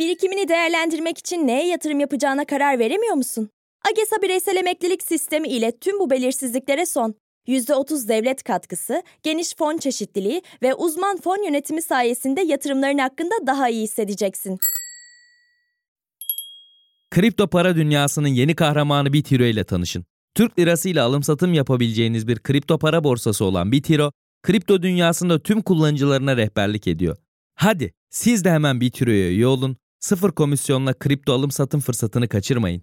Birikimini değerlendirmek için neye yatırım yapacağına karar veremiyor musun? AGESA bireysel emeklilik sistemi ile tüm bu belirsizliklere son. %30 devlet katkısı, geniş fon çeşitliliği ve uzman fon yönetimi sayesinde yatırımların hakkında daha iyi hissedeceksin. Kripto para dünyasının yeni kahramanı Bitiro ile tanışın. Türk lirası ile alım satım yapabileceğiniz bir kripto para borsası olan Bitiro, kripto dünyasında tüm kullanıcılarına rehberlik ediyor. Hadi siz de hemen Bitiro'ya üye olun, sıfır komisyonla kripto alım satım fırsatını kaçırmayın.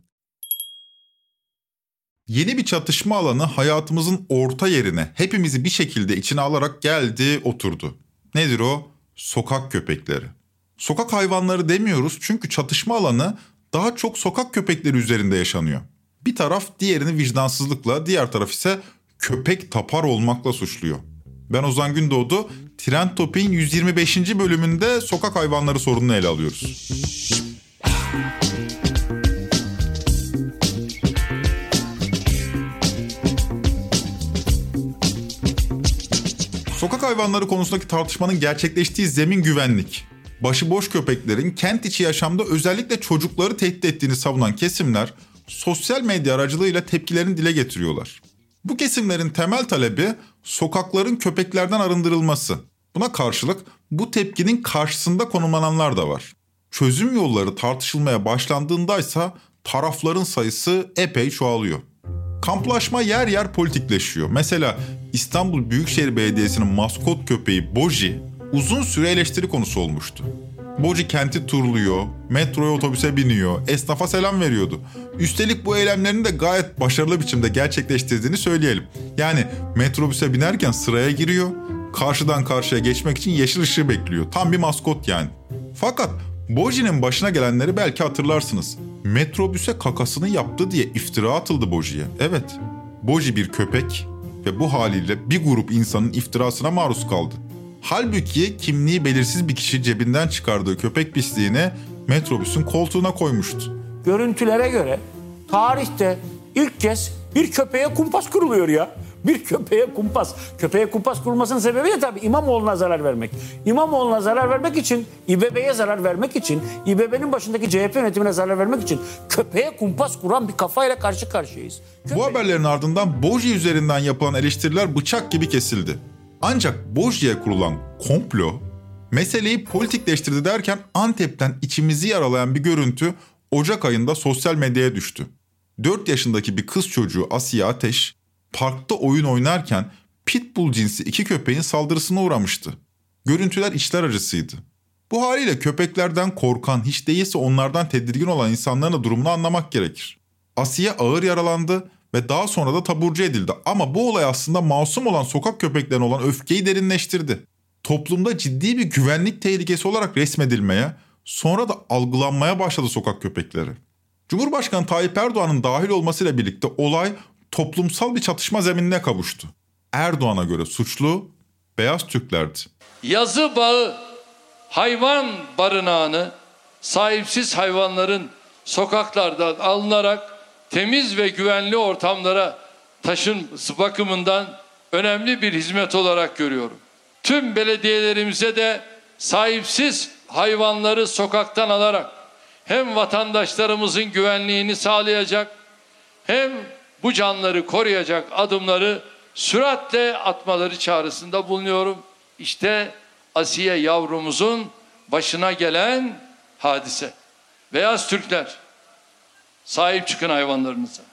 Yeni bir çatışma alanı hayatımızın orta yerine hepimizi bir şekilde içine alarak geldi, oturdu. Nedir o? Sokak köpekleri. Sokak hayvanları demiyoruz çünkü çatışma alanı daha çok sokak köpekleri üzerinde yaşanıyor. Bir taraf diğerini vicdansızlıkla, diğer taraf ise köpek tapar olmakla suçluyor. Ben Ozan Gündoğdu, Trend Topik'in 125. bölümünde sokak hayvanları sorununu ele alıyoruz. Sokak hayvanları konusundaki tartışmanın gerçekleştiği zemin güvenlik. Başıboş köpeklerin kent içi yaşamda özellikle çocukları tehdit ettiğini savunan kesimler sosyal medya aracılığıyla tepkilerini dile getiriyorlar. Bu kesimlerin temel talebi sokakların köpeklerden arındırılması. Buna karşılık bu tepkinin karşısında konumlananlar da var. Çözüm yolları tartışılmaya başlandığındaysa tarafların sayısı epey çoğalıyor. Kamplaşma yer yer politikleşiyor. Mesela İstanbul Büyükşehir Belediyesi'nin maskot köpeği Boji uzun süre eleştiri konusu olmuştu. Boji kenti turluyor, metroya otobüse biniyor, esnafa selam veriyordu. Üstelik bu eylemlerini de gayet başarılı biçimde gerçekleştirdiğini söyleyelim. Yani metrobüse binerken sıraya giriyor, karşıdan karşıya geçmek için yeşil ışığı bekliyor. Tam bir maskot yani. Fakat Boji'nin başına gelenleri belki hatırlarsınız. Metrobüse kakasını yaptı diye iftira atıldı Boji'ye. Evet, Boji bir köpek ve bu haliyle bir grup insanın iftirasına maruz kaldı. Halbuki kimliği belirsiz bir kişi cebinden çıkardığı köpek pisliğini metrobüsün koltuğuna koymuştu. Görüntülere göre tarihte ilk kez bir köpeğe kumpas kuruluyor ya. Bir köpeğe kumpas. Köpeğe kumpas kurulmasının sebebi de tabii İmamoğlu'na zarar vermek. İmamoğlu'na zarar vermek için, İBB'ye zarar vermek için, İBB'nin başındaki CHP yönetimine zarar vermek için köpeğe kumpas kuran bir kafayla karşı karşıyayız. Bu haberlerin ardından Boji üzerinden yapılan eleştiriler bıçak gibi kesildi. Ancak Boji'ye kurulan komplo meseleyi politikleştirdi derken Antep'ten içimizi yaralayan bir görüntü Ocak ayında sosyal medyaya düştü. 4 yaşındaki bir kız çocuğu Asiye Ateş parkta oyun oynarken pitbull cinsi iki köpeğin saldırısına uğramıştı. Görüntüler içler acısıydı. Bu haliyle köpeklerden korkan, hiç değilse onlardan tedirgin olan insanların da durumunu anlamak gerekir. Asiye ağır yaralandı ve daha sonra da taburcu edildi. Ama bu olay aslında masum olan sokak köpeklerine olan öfkeyi derinleştirdi. Toplumda ciddi bir güvenlik tehlikesi olarak resmedilmeye, sonra da algılanmaya başladı sokak köpekleri. Cumhurbaşkanı Tayyip Erdoğan'ın dahil olmasıyla birlikte olay toplumsal bir çatışma zeminine kavuştu. Erdoğan'a göre suçlu beyaz Türklerdi. Yazı bağı hayvan barınağını sahipsiz hayvanların sokaklardan alınarak temiz ve güvenli ortamlara taşınması bakımından önemli bir hizmet olarak görüyorum. Tüm belediyelerimize de sahipsiz hayvanları sokaktan alarak hem vatandaşlarımızın güvenliğini sağlayacak hem bu canları koruyacak adımları süratle atmaları çağrısında bulunuyorum. İşte Asiye yavrumuzun başına gelen hadise. Beyaz Türkler sahip çıkın hayvanlarınıza.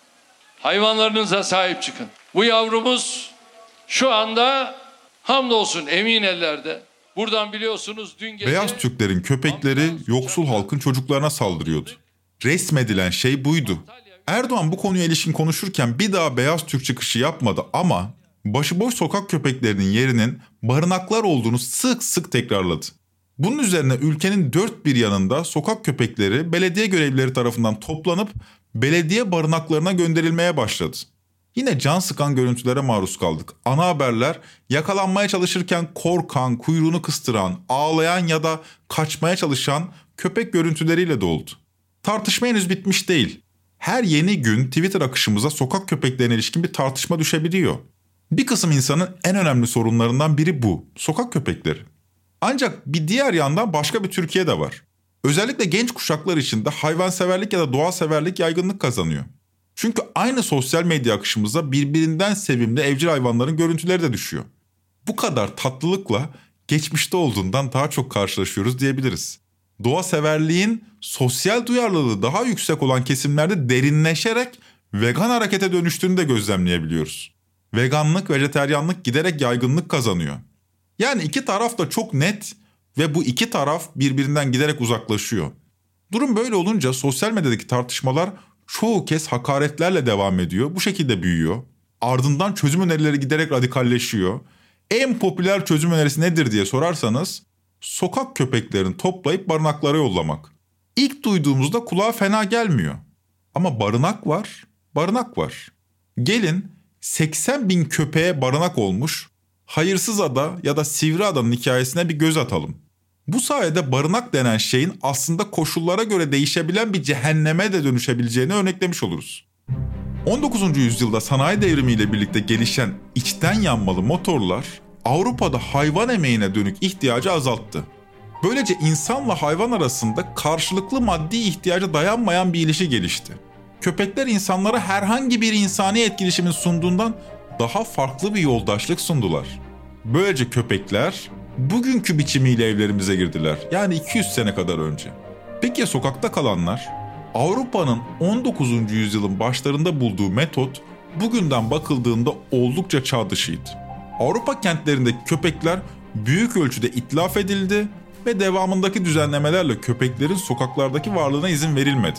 Hayvanlarınıza sahip çıkın. Bu yavrumuz şu anda hamdolsun emin ellerde. Buradan biliyorsunuz dün gece... Beyaz Türklerin köpekleri yoksul halkın çocuklarına saldırıyordu. Resmedilen şey buydu. Erdoğan bu konuya ilişkin konuşurken bir daha beyaz Türk çıkışı yapmadı ama başıboş sokak köpeklerinin yerinin barınaklar olduğunu sık sık tekrarladı. Bunun üzerine ülkenin dört bir yanında sokak köpekleri belediye görevlileri tarafından toplanıp belediye barınaklarına gönderilmeye başladı. Yine can sıkan görüntülere maruz kaldık. Ana haberler yakalanmaya çalışırken korkan, kuyruğunu kıstıran, ağlayan ya da kaçmaya çalışan köpek görüntüleriyle doldu. Tartışma henüz bitmiş değil. Her yeni gün Twitter akışımıza sokak köpeklerine ilişkin bir tartışma düşebiliyor. Bir kısım insanın en önemli sorunlarından biri bu. Sokak köpekleri. Ancak bir diğer yandan başka bir Türkiye de var. Özellikle genç kuşaklar içinde hayvanseverlik ya da doğa severlik yaygınlık kazanıyor. Çünkü aynı sosyal medya akışımıza birbirinden sevimli evcil hayvanların görüntüleri de düşüyor. Bu kadar tatlılıkla geçmişte olduğundan daha çok karşılaşıyoruz diyebiliriz. Doğa severliğin sosyal duyarlılığı daha yüksek olan kesimlerde derinleşerek vegan harekete dönüştüğünü de gözlemleyebiliyoruz. Veganlık, vejeteryanlık giderek yaygınlık kazanıyor. Yani iki taraf da çok net ve bu iki taraf birbirinden giderek uzaklaşıyor. Durum böyle olunca sosyal medyadaki tartışmalar çoğu kez hakaretlerle devam ediyor. Bu şekilde büyüyor. Ardından çözüm önerileri giderek radikalleşiyor. En popüler çözüm önerisi nedir diye sorarsanız sokak köpeklerini toplayıp barınaklara yollamak. İlk duyduğumuzda kulağa fena gelmiyor. Ama barınak var, barınak var. Gelin 80 bin köpeğe barınak olmuş Hayırsız Ada ya da Sivri Ada'nın hikayesine bir göz atalım. Bu sayede barınak denen şeyin aslında koşullara göre değişebilen bir cehenneme de dönüşebileceğini örneklemiş oluruz. 19. yüzyılda sanayi devrimiyle birlikte gelişen içten yanmalı motorlar Avrupa'da hayvan emeğine dönük ihtiyacı azalttı. Böylece insanla hayvan arasında karşılıklı maddi ihtiyaca dayanmayan bir ilişki gelişti. Köpekler insanlara herhangi bir insani etkileşimin sunduğundan daha farklı bir yoldaşlık sundular. Böylece köpekler bugünkü biçimiyle evlerimize girdiler. Yani 200 sene kadar önce. Peki ya sokakta kalanlar? Avrupa'nın 19. yüzyılın başlarında bulduğu metot bugünden bakıldığında oldukça çağ dışıydı. Avrupa kentlerindeki köpekler büyük ölçüde itlaf edildi ve devamındaki düzenlemelerle köpeklerin sokaklardaki varlığına izin verilmedi.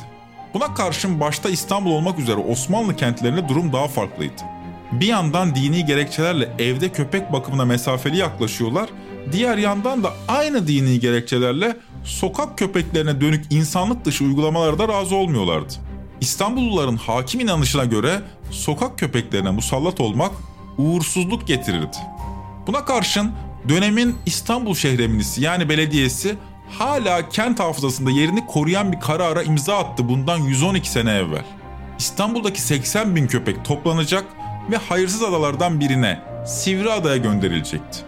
Buna karşın başta İstanbul olmak üzere Osmanlı kentlerinde durum daha farklıydı. Bir yandan dini gerekçelerle evde köpek bakımına mesafeli yaklaşıyorlar, diğer yandan da aynı dini gerekçelerle sokak köpeklerine dönük insanlık dışı uygulamalarda razı olmuyorlardı. İstanbulluların hakim inanışına göre sokak köpeklerine musallat olmak uğursuzluk getirirdi. Buna karşın dönemin İstanbul Şehreminisi yani belediyesi hala kent hafızasında yerini koruyan bir karara imza attı bundan 112 sene evvel. İstanbul'daki 80 bin köpek toplanacak ve hayırsız adalardan birine Sivri Adaya gönderilecekti.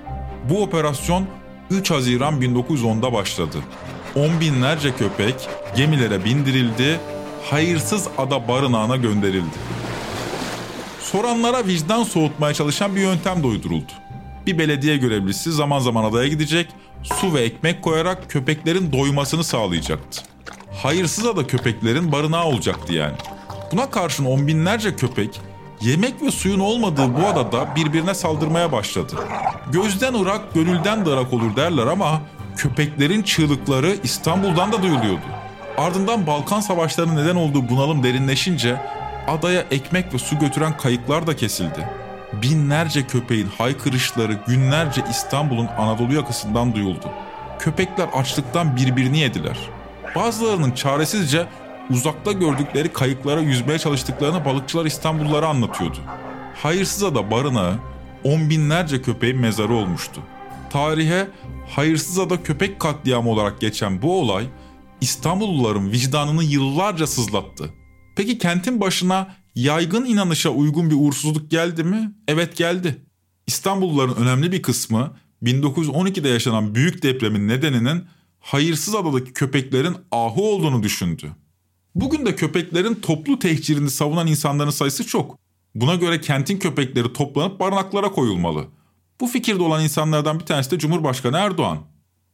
Bu operasyon 3 Haziran 1910'da başladı. On binlerce köpek gemilere bindirildi, hayırsız ada barınağına gönderildi. Soranlara vicdan soğutmaya çalışan bir yöntem de uyduruldu. Bir belediye görevlisi zaman zaman adaya gidecek, su ve ekmek koyarak köpeklerin doymasını sağlayacaktı. Hayırsız ada köpeklerin barınağı olacaktı yani. Buna karşın on binlerce köpek yemek ve suyun olmadığı bu adada birbirine saldırmaya başladı. Gözden ırak, gönülden de ırak olur derler ama köpeklerin çığlıkları İstanbul'dan da duyuluyordu. Ardından Balkan Savaşları'nın neden olduğu bunalım derinleşince adaya ekmek ve su götüren kayıklar da kesildi. Binlerce köpeğin haykırışları günlerce İstanbul'un Anadolu yakasından duyuldu. Köpekler açlıktan birbirini yediler. Bazılarının çaresizce uzakta gördükleri kayıklara yüzmeye çalıştıklarını balıkçılar İstanbullulara anlatıyordu. Hayırsızada barınağı on binlerce köpeğin mezarı olmuştu. Tarihe Hayırsızada köpek katliamı olarak geçen bu olay İstanbulluların vicdanını yıllarca sızlattı. Peki kentin başına yaygın inanışa uygun bir uğursuzluk geldi mi? Evet geldi. İstanbulluların önemli bir kısmı 1912'de yaşanan büyük depremin nedeninin hayırsız adadaki köpeklerin ahu olduğunu düşündü. Bugün de köpeklerin toplu tehcirini savunan insanların sayısı çok. Buna göre kentin köpekleri toplanıp barınaklara koyulmalı. Bu fikirde olan insanlardan bir tanesi de Cumhurbaşkanı Erdoğan.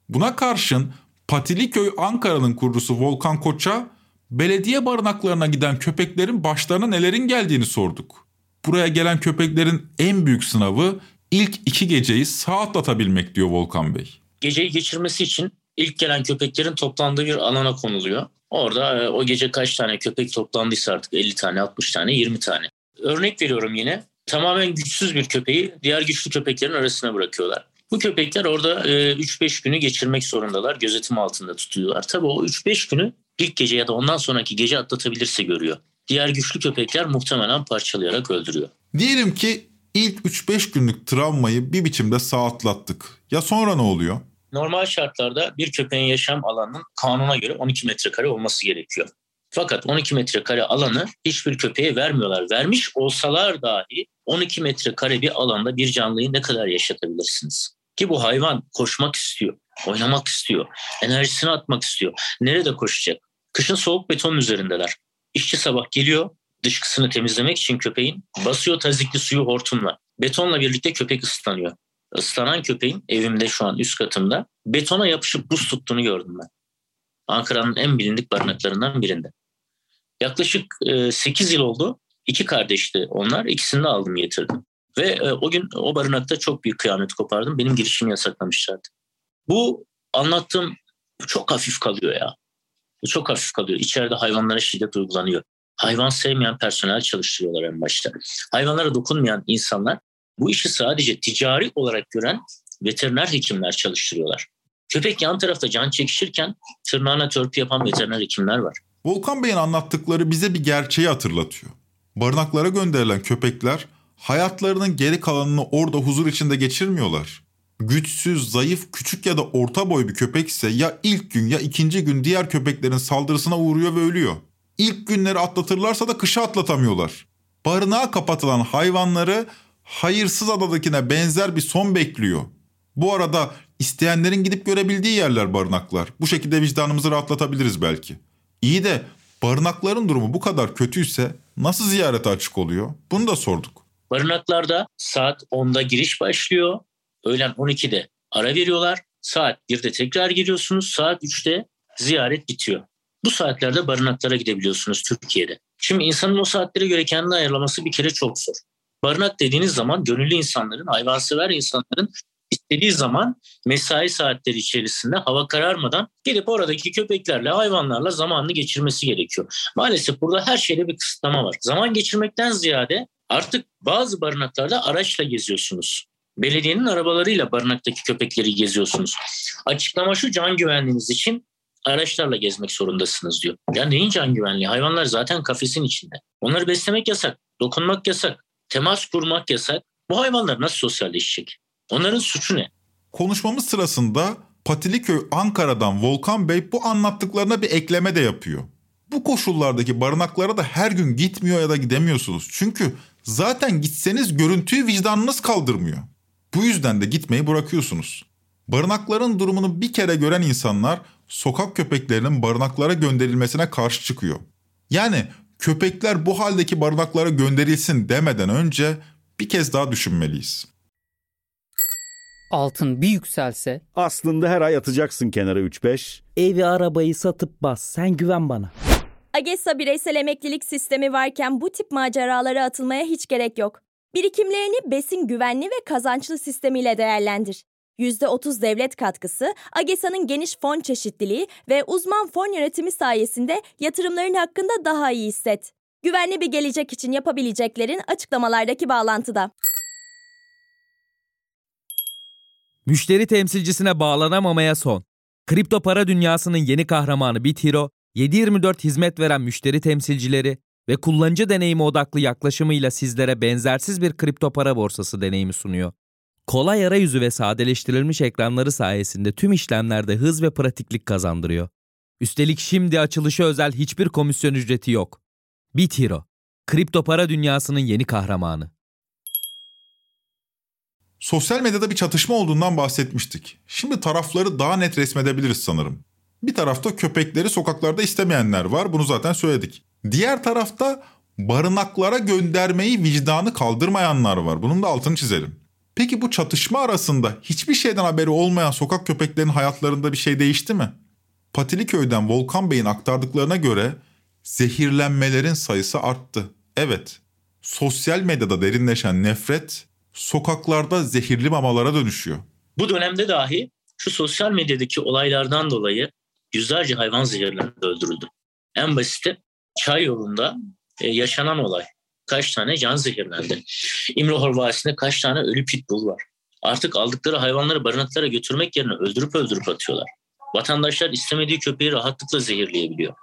Buna karşın Patiliköy Ankara'nın kurucusu Volkan Koç'a belediye barınaklarına giden köpeklerin başlarına nelerin geldiğini sorduk. Buraya gelen köpeklerin en büyük sınavı ilk iki geceyi sağ atlatabilmek diyor Volkan Bey. Geceyi geçirmesi için ilk gelen köpeklerin toplandığı bir alana konuluyor. Orada e, o gece kaç tane köpek toplandıysa artık 50 tane, 60 tane, 20 tane. Örnek veriyorum yine. Tamamen güçsüz bir köpeği diğer güçlü köpeklerin arasına bırakıyorlar. Bu köpekler orada 3-5 e, günü geçirmek zorundalar. Gözetim altında tutuyorlar. Tabii o 3-5 günü ilk gece ya da ondan sonraki gece atlatabilirse görüyor. Diğer güçlü köpekler muhtemelen parçalayarak öldürüyor. Diyelim ki ilk 3-5 günlük travmayı bir biçimde sağ atlattık. Ya sonra ne oluyor? Normal şartlarda bir köpeğin yaşam alanının kanuna göre 12 metrekare olması gerekiyor. Fakat 12 metrekare alanı hiçbir köpeğe vermiyorlar. Vermiş olsalar dahi 12 metrekare bir alanda bir canlıyı ne kadar yaşatabilirsiniz? Ki bu hayvan koşmak istiyor. Oynamak istiyor. Enerjisini atmak istiyor. Nerede koşacak? Kışın soğuk betonun üzerindeler. İşçi sabah geliyor dışkısını temizlemek için köpeğin basıyor tazikli suyu hortumla. Betonla birlikte köpek ıslanıyor. Islanan köpeğin evimde şu an üst katımda betona yapışıp buz tuttuğunu gördüm ben. Ankara'nın en bilindik barınaklarından birinde. Yaklaşık 8 yıl oldu. İki kardeşti onlar. İkisini de aldım getirdim. Ve e, o gün o barınakta çok büyük kıyamet kopardım. Benim girişimi yasaklamışlardı. Bu anlattığım çok hafif kalıyor ya. Çok hafif kalıyor. İçeride hayvanlara şiddet uygulanıyor. Hayvan sevmeyen personel çalıştırıyorlar en başta. Hayvanlara dokunmayan insanlar bu işi sadece ticari olarak gören veteriner hekimler çalıştırıyorlar. Köpek yan tarafta can çekişirken tırnağına törpü yapan veteriner hekimler var. Volkan Bey'in anlattıkları bize bir gerçeği hatırlatıyor. Barınaklara gönderilen köpekler hayatlarının geri kalanını orada huzur içinde geçirmiyorlar. Güçsüz, zayıf, küçük ya da orta boy bir köpek ise ya ilk gün ya ikinci gün diğer köpeklerin saldırısına uğruyor ve ölüyor. İlk günleri atlatırlarsa da kışı atlatamıyorlar. Barınağa kapatılan hayvanları hayırsız adadakine benzer bir son bekliyor. Bu arada isteyenlerin gidip görebildiği yerler barınaklar. Bu şekilde vicdanımızı rahatlatabiliriz belki. İyi de barınakların durumu bu kadar kötüyse nasıl ziyarete açık oluyor? Bunu da sorduk. Barınaklarda saat 10'da giriş başlıyor. Öğlen 12'de ara veriyorlar. Saat 1'de tekrar giriyorsunuz. Saat 3'te ziyaret bitiyor. Bu saatlerde barınaklara gidebiliyorsunuz Türkiye'de. Şimdi insanın o saatlere göre kendini ayarlaması bir kere çok zor. Barınak dediğiniz zaman gönüllü insanların, hayvansever insanların istediği zaman mesai saatleri içerisinde hava kararmadan gelip oradaki köpeklerle, hayvanlarla zamanını geçirmesi gerekiyor. Maalesef burada her şeyde bir kısıtlama var. Zaman geçirmekten ziyade artık bazı barınaklarda araçla geziyorsunuz. Belediyenin arabalarıyla barınaktaki köpekleri geziyorsunuz. Açıklama şu can güvenliğiniz için araçlarla gezmek zorundasınız diyor. Ya neyin can güvenliği? Hayvanlar zaten kafesin içinde. Onları beslemek yasak, dokunmak yasak, temas kurmak yasak. Bu hayvanlar nasıl sosyalleşecek? Onların suçu ne? Konuşmamız sırasında Patiliköy Ankara'dan Volkan Bey bu anlattıklarına bir ekleme de yapıyor. Bu koşullardaki barınaklara da her gün gitmiyor ya da gidemiyorsunuz. Çünkü zaten gitseniz görüntüyü vicdanınız kaldırmıyor. Bu yüzden de gitmeyi bırakıyorsunuz. Barınakların durumunu bir kere gören insanlar sokak köpeklerinin barınaklara gönderilmesine karşı çıkıyor. Yani köpekler bu haldeki barınaklara gönderilsin demeden önce bir kez daha düşünmeliyiz. Altın bir yükselse Aslında her ay atacaksın kenara 3-5. Evi arabayı satıp bas sen güven bana. AGESA bireysel emeklilik sistemi varken bu tip maceralara atılmaya hiç gerek yok. Birikimlerini besin güvenli ve kazançlı sistemiyle değerlendir. %30 devlet katkısı, AGESA'nın geniş fon çeşitliliği ve uzman fon yönetimi sayesinde yatırımların hakkında daha iyi hisset. Güvenli bir gelecek için yapabileceklerin açıklamalardaki bağlantıda. Müşteri temsilcisine bağlanamamaya son. Kripto para dünyasının yeni kahramanı BitHero, 7/24 hizmet veren müşteri temsilcileri ve kullanıcı deneyimi odaklı yaklaşımıyla sizlere benzersiz bir kripto para borsası deneyimi sunuyor. Kolay arayüzü ve sadeleştirilmiş ekranları sayesinde tüm işlemlerde hız ve pratiklik kazandırıyor. Üstelik şimdi açılışı özel hiçbir komisyon ücreti yok. BitHero, kripto para dünyasının yeni kahramanı. Sosyal medyada bir çatışma olduğundan bahsetmiştik. Şimdi tarafları daha net resmedebiliriz sanırım. Bir tarafta köpekleri sokaklarda istemeyenler var. Bunu zaten söyledik. Diğer tarafta barınaklara göndermeyi vicdanı kaldırmayanlar var. Bunun da altını çizelim. Peki bu çatışma arasında hiçbir şeyden haberi olmayan sokak köpeklerinin hayatlarında bir şey değişti mi? Patiliköy'den Volkan Bey'in aktardıklarına göre zehirlenmelerin sayısı arttı. Evet, sosyal medyada derinleşen nefret sokaklarda zehirli mamalara dönüşüyor. Bu dönemde dahi şu sosyal medyadaki olaylardan dolayı yüzlerce hayvan zehirlendi öldürüldü. En basiti çay yolunda e, yaşanan olay. Kaç tane can zehirlendi. İmrahor Vadisi'nde kaç tane ölü pitbull var. Artık aldıkları hayvanları barınaklara götürmek yerine öldürüp öldürüp atıyorlar. Vatandaşlar istemediği köpeği rahatlıkla zehirleyebiliyor.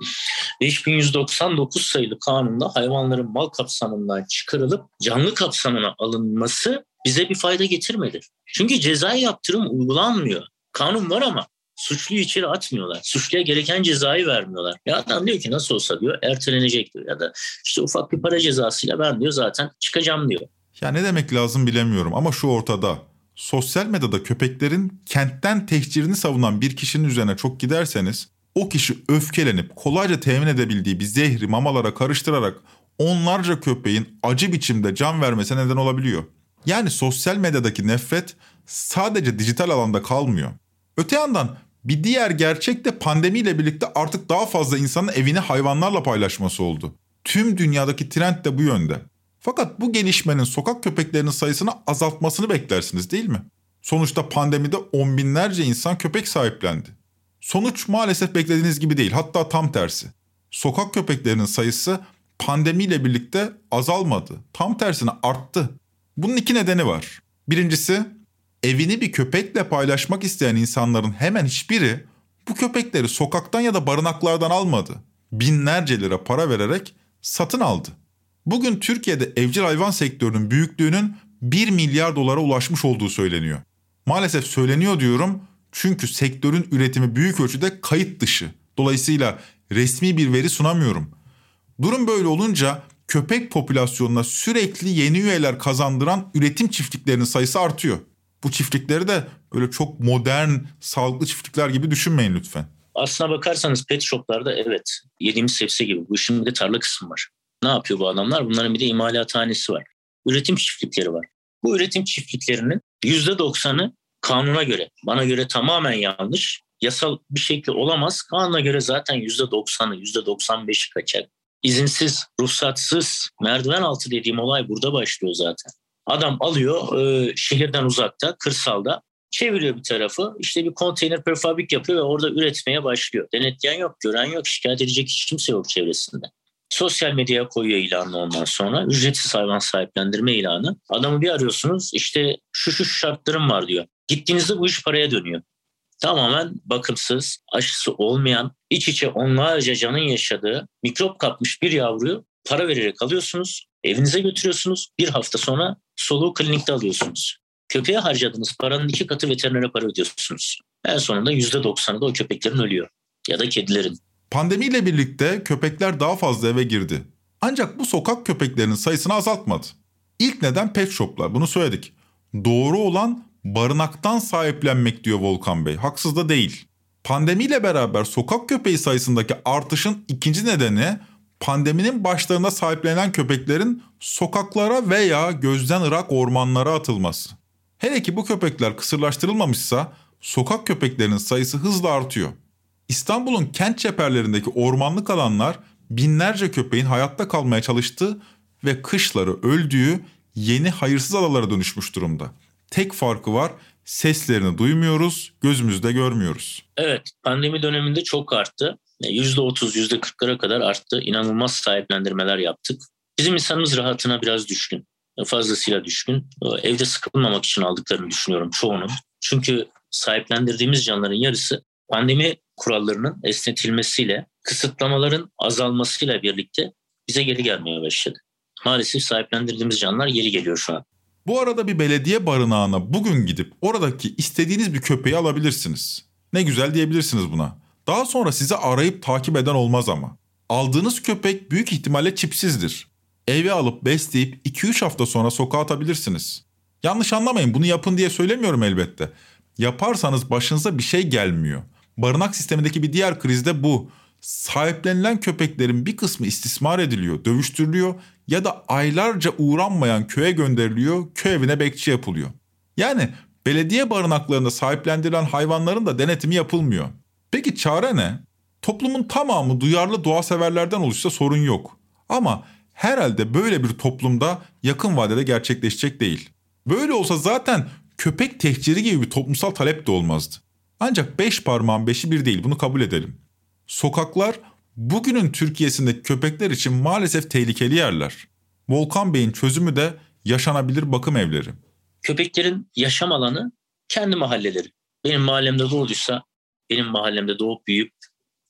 5199 sayılı kanunda hayvanların mal kapsamından çıkarılıp canlı kapsamına alınması bize bir fayda getirmedi. Çünkü cezai yaptırım uygulanmıyor. Kanun var ama suçluyu içeri atmıyorlar. Suçluya gereken cezayı vermiyorlar. Ya adam diyor ki nasıl olsa diyor ertelenecek diyor. Ya da işte ufak bir para cezasıyla ben diyor zaten çıkacağım diyor. Ya ne demek lazım bilemiyorum ama şu ortada. sosyal medyada köpeklerin kentten tehcirini savunan bir kişinin üzerine çok giderseniz o kişi öfkelenip kolayca temin edebildiği bir zehri mamalara karıştırarak onlarca köpeğin acı biçimde can vermesine neden olabiliyor. Yani sosyal medyadaki nefret sadece dijital alanda kalmıyor. Öte yandan bir diğer gerçek de pandemiyle birlikte artık daha fazla insanın evini hayvanlarla paylaşması oldu. Tüm dünyadaki trend de bu yönde. Fakat bu gelişmenin sokak köpeklerinin sayısını azaltmasını beklersiniz değil mi? Sonuçta pandemide on binlerce insan köpek sahiplendi. Sonuç maalesef beklediğiniz gibi değil hatta tam tersi. Sokak köpeklerinin sayısı pandemiyle birlikte azalmadı. Tam tersine arttı. Bunun iki nedeni var. Birincisi evini bir köpekle paylaşmak isteyen insanların hemen hiçbiri bu köpekleri sokaktan ya da barınaklardan almadı. Binlerce lira para vererek satın aldı. Bugün Türkiye'de evcil hayvan sektörünün büyüklüğünün 1 milyar dolara ulaşmış olduğu söyleniyor. Maalesef söyleniyor diyorum çünkü sektörün üretimi büyük ölçüde kayıt dışı. Dolayısıyla resmi bir veri sunamıyorum. Durum böyle olunca köpek popülasyonuna sürekli yeni üyeler kazandıran üretim çiftliklerinin sayısı artıyor. Bu çiftlikleri de böyle çok modern, sağlıklı çiftlikler gibi düşünmeyin lütfen. Aslına bakarsanız pet shoplarda evet yediğimiz sebze gibi bu işin bir de tarla kısmı var. Ne yapıyor bu adamlar? Bunların bir de imalathanesi var. Üretim çiftlikleri var. Bu üretim çiftliklerinin %90'ı kanuna göre, bana göre tamamen yanlış. Yasal bir şekilde olamaz. Kanuna göre zaten %90'ı, %95'i kaçak. İzinsiz, ruhsatsız, merdiven altı dediğim olay burada başlıyor zaten. Adam alıyor e, şehirden uzakta, kırsalda çeviriyor bir tarafı. İşte bir konteyner prefabrik yapıyor ve orada üretmeye başlıyor. Denetleyen yok, gören yok, şikayet edecek hiç kimse yok çevresinde. Sosyal medyaya koyuyor ilanı ondan sonra. Ücretsiz hayvan sahiplendirme ilanı. Adamı bir arıyorsunuz işte şu şu şartlarım var diyor. Gittiğinizde bu iş paraya dönüyor. Tamamen bakımsız, aşısı olmayan, iç içe onlarca canın yaşadığı mikrop kapmış bir yavruyu para vererek alıyorsunuz. Evinize götürüyorsunuz. Bir hafta sonra soluğu klinikte alıyorsunuz. Köpeğe harcadığınız paranın iki katı veterinere para ödüyorsunuz. En sonunda %90'ı da o köpeklerin ölüyor. Ya da kedilerin. Pandemiyle birlikte köpekler daha fazla eve girdi. Ancak bu sokak köpeklerinin sayısını azaltmadı. İlk neden pet shoplar bunu söyledik. Doğru olan barınaktan sahiplenmek diyor Volkan Bey. Haksız da değil. Pandemiyle beraber sokak köpeği sayısındaki artışın ikinci nedeni pandeminin başlarında sahiplenen köpeklerin sokaklara veya gözden ırak ormanlara atılması. Hele ki bu köpekler kısırlaştırılmamışsa sokak köpeklerinin sayısı hızla artıyor. İstanbul'un kent çeperlerindeki ormanlık alanlar binlerce köpeğin hayatta kalmaya çalıştığı ve kışları öldüğü yeni hayırsız adalara dönüşmüş durumda. Tek farkı var seslerini duymuyoruz, gözümüzde görmüyoruz. Evet, pandemi döneminde çok arttı. %30, %40'lara kadar arttı. İnanılmaz sahiplendirmeler yaptık. Bizim insanımız rahatına biraz düşkün. Fazlasıyla düşkün. Evde sıkılmamak için aldıklarını düşünüyorum çoğunun. Çünkü sahiplendirdiğimiz canların yarısı pandemi kurallarının esnetilmesiyle, kısıtlamaların azalmasıyla birlikte bize geri gelmeye başladı. Maalesef sahiplendirdiğimiz canlar geri geliyor şu an. Bu arada bir belediye barınağına bugün gidip oradaki istediğiniz bir köpeği alabilirsiniz. Ne güzel diyebilirsiniz buna. Daha sonra sizi arayıp takip eden olmaz ama. Aldığınız köpek büyük ihtimalle çipsizdir. Eve alıp besleyip 2-3 hafta sonra sokağa atabilirsiniz. Yanlış anlamayın bunu yapın diye söylemiyorum elbette. Yaparsanız başınıza bir şey gelmiyor. Barınak sistemindeki bir diğer kriz de bu. Sahiplenilen köpeklerin bir kısmı istismar ediliyor, dövüştürülüyor ya da aylarca uğranmayan köye gönderiliyor, köy evine bekçi yapılıyor. Yani belediye barınaklarında sahiplendirilen hayvanların da denetimi yapılmıyor. Peki çare ne? Toplumun tamamı duyarlı doğa severlerden oluşsa sorun yok. Ama herhalde böyle bir toplumda yakın vadede gerçekleşecek değil. Böyle olsa zaten köpek tehciri gibi bir toplumsal talep de olmazdı. Ancak beş parmağın beşi bir değil bunu kabul edelim. Sokaklar bugünün Türkiye'sindeki köpekler için maalesef tehlikeli yerler. Volkan Bey'in çözümü de yaşanabilir bakım evleri. Köpeklerin yaşam alanı kendi mahalleleri. Benim mahallemde doğduysa benim mahallemde doğup büyüyüp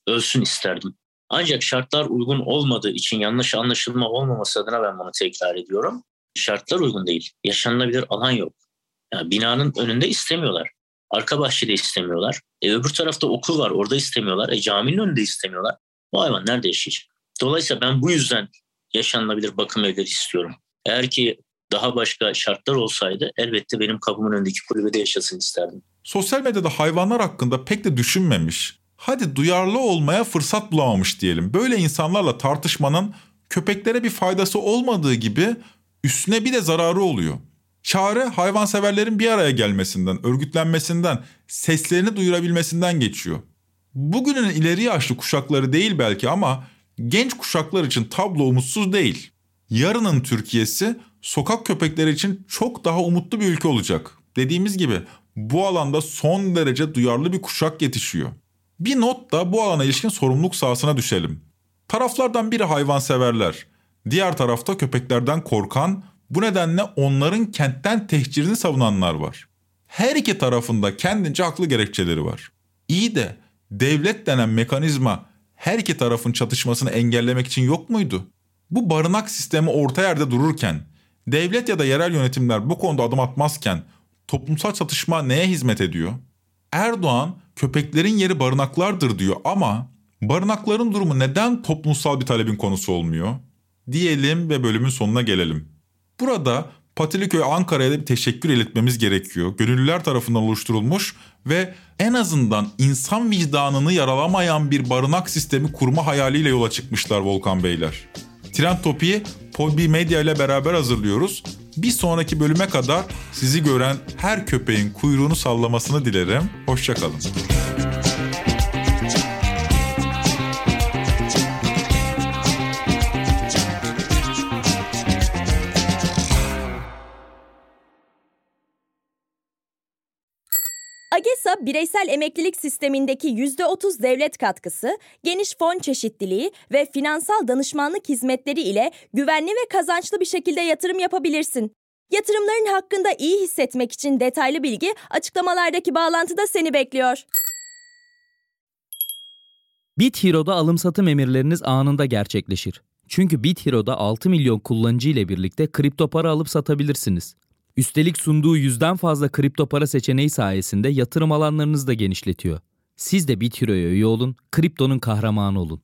ölsün isterdim. Ancak şartlar uygun olmadığı için yanlış anlaşılma olmaması adına ben bunu tekrar ediyorum. Şartlar uygun değil. Yaşanılabilir alan yok. Yani binanın önünde istemiyorlar. Arka bahçede istemiyorlar. E, öbür tarafta okul var orada istemiyorlar. E, caminin önünde istemiyorlar. Bu hayvan nerede yaşayacak? Dolayısıyla ben bu yüzden yaşanılabilir bakım evleri istiyorum. Eğer ki daha başka şartlar olsaydı elbette benim kapımın önündeki kulübede yaşasın isterdim. Sosyal medyada hayvanlar hakkında pek de düşünmemiş. Hadi duyarlı olmaya fırsat bulamamış diyelim. Böyle insanlarla tartışmanın köpeklere bir faydası olmadığı gibi üstüne bir de zararı oluyor. Çare hayvanseverlerin bir araya gelmesinden, örgütlenmesinden, seslerini duyurabilmesinden geçiyor. Bugünün ileri yaşlı kuşakları değil belki ama genç kuşaklar için tablo umutsuz değil. Yarının Türkiye'si sokak köpekleri için çok daha umutlu bir ülke olacak. Dediğimiz gibi bu alanda son derece duyarlı bir kuşak yetişiyor. Bir not da bu alana ilişkin sorumluluk sahasına düşelim. Taraflardan biri hayvanseverler, diğer tarafta köpeklerden korkan, bu nedenle onların kentten tehcirini savunanlar var. Her iki tarafında kendince haklı gerekçeleri var. İyi de devlet denen mekanizma her iki tarafın çatışmasını engellemek için yok muydu? Bu barınak sistemi orta yerde dururken, devlet ya da yerel yönetimler bu konuda adım atmazken toplumsal çatışma neye hizmet ediyor? Erdoğan köpeklerin yeri barınaklardır diyor ama barınakların durumu neden toplumsal bir talebin konusu olmuyor? Diyelim ve bölümün sonuna gelelim. Burada Patiliköy Ankara'ya da bir teşekkür iletmemiz gerekiyor. Gönüllüler tarafından oluşturulmuş ve en azından insan vicdanını yaralamayan bir barınak sistemi kurma hayaliyle yola çıkmışlar Volkan Beyler. Trend Topi'yi Podbi Medya ile beraber hazırlıyoruz. Bir sonraki bölüme kadar sizi gören her köpeğin kuyruğunu sallamasını dilerim. Hoşçakalın. AGESA bireysel emeklilik sistemindeki %30 devlet katkısı, geniş fon çeşitliliği ve finansal danışmanlık hizmetleri ile güvenli ve kazançlı bir şekilde yatırım yapabilirsin. Yatırımların hakkında iyi hissetmek için detaylı bilgi açıklamalardaki bağlantıda seni bekliyor. BitHero'da alım satım emirleriniz anında gerçekleşir. Çünkü BitHero'da 6 milyon kullanıcı ile birlikte kripto para alıp satabilirsiniz. Üstelik sunduğu yüzden fazla kripto para seçeneği sayesinde yatırım alanlarınızı da genişletiyor. Siz de BitHero'ya üye olun, kriptonun kahramanı olun.